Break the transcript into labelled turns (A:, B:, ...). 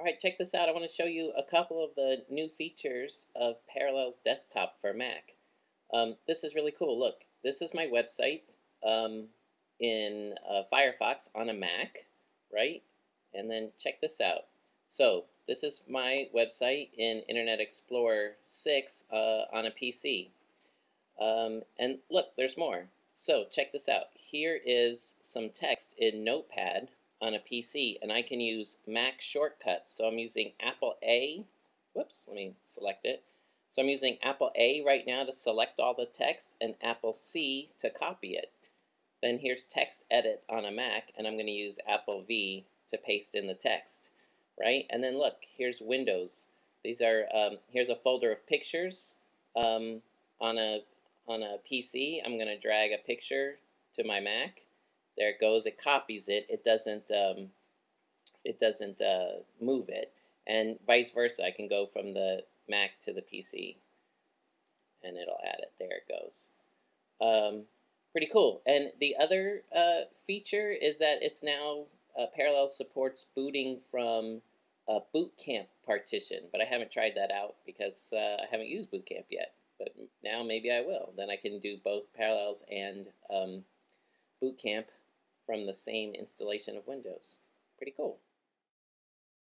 A: All right, check this out. I want to show you a couple of the new features of Parallels Desktop for Mac. Um, this is really cool. Look, this is my website um, in uh, Firefox on a Mac, right? And then check this out. So this is my website in Internet Explorer 6 uh, on a PC. Um, and look, there's more. So check this out. Here is some text in Notepad on a PC and I can use Mac shortcuts. So I'm using Apple A. Whoops, let me select it. So I'm using Apple A right now to select all the text and Apple C to copy it. Then here's text edit on a Mac and I'm going to use Apple V to paste in the text, right? And then look, here's Windows. These are, um, here's a folder of pictures um, on a on a PC. I'm going to drag a picture to my Mac there it goes. It copies it. It doesn't. Um, it doesn't uh, move it, and vice versa. I can go from the Mac to the PC, and it'll add it. There it goes. Um, pretty cool. And the other uh, feature is that it's now uh, Parallel supports booting from a Boot Camp partition, but I haven't tried that out because uh, I haven't used Boot Camp yet. But now maybe I will. Then I can do both Parallels and um, Boot Camp from the same installation of Windows. Pretty cool.